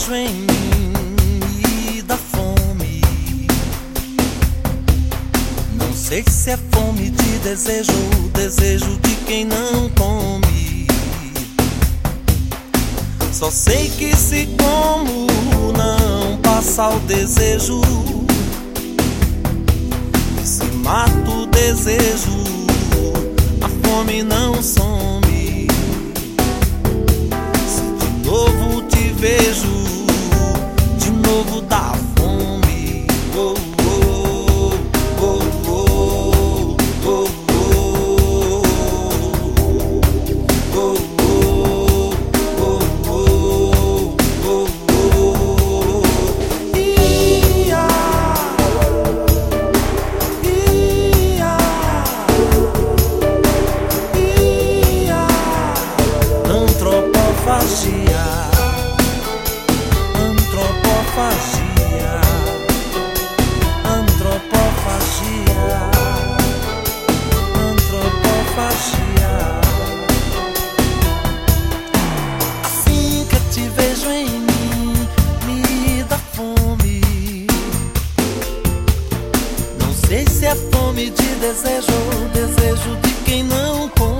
te vejo em mim me dá fome. Não sei se é fome de desejo ou desejo de quem não come. Só sei que se como não passa o desejo. Se mato o desejo, a fome não some. Antropofagia, antropofagia, antropofagia, antropofagia. Assim que te vejo em mim, me dá fome. Não sei se é fome de desejo ou desejo de quem não come.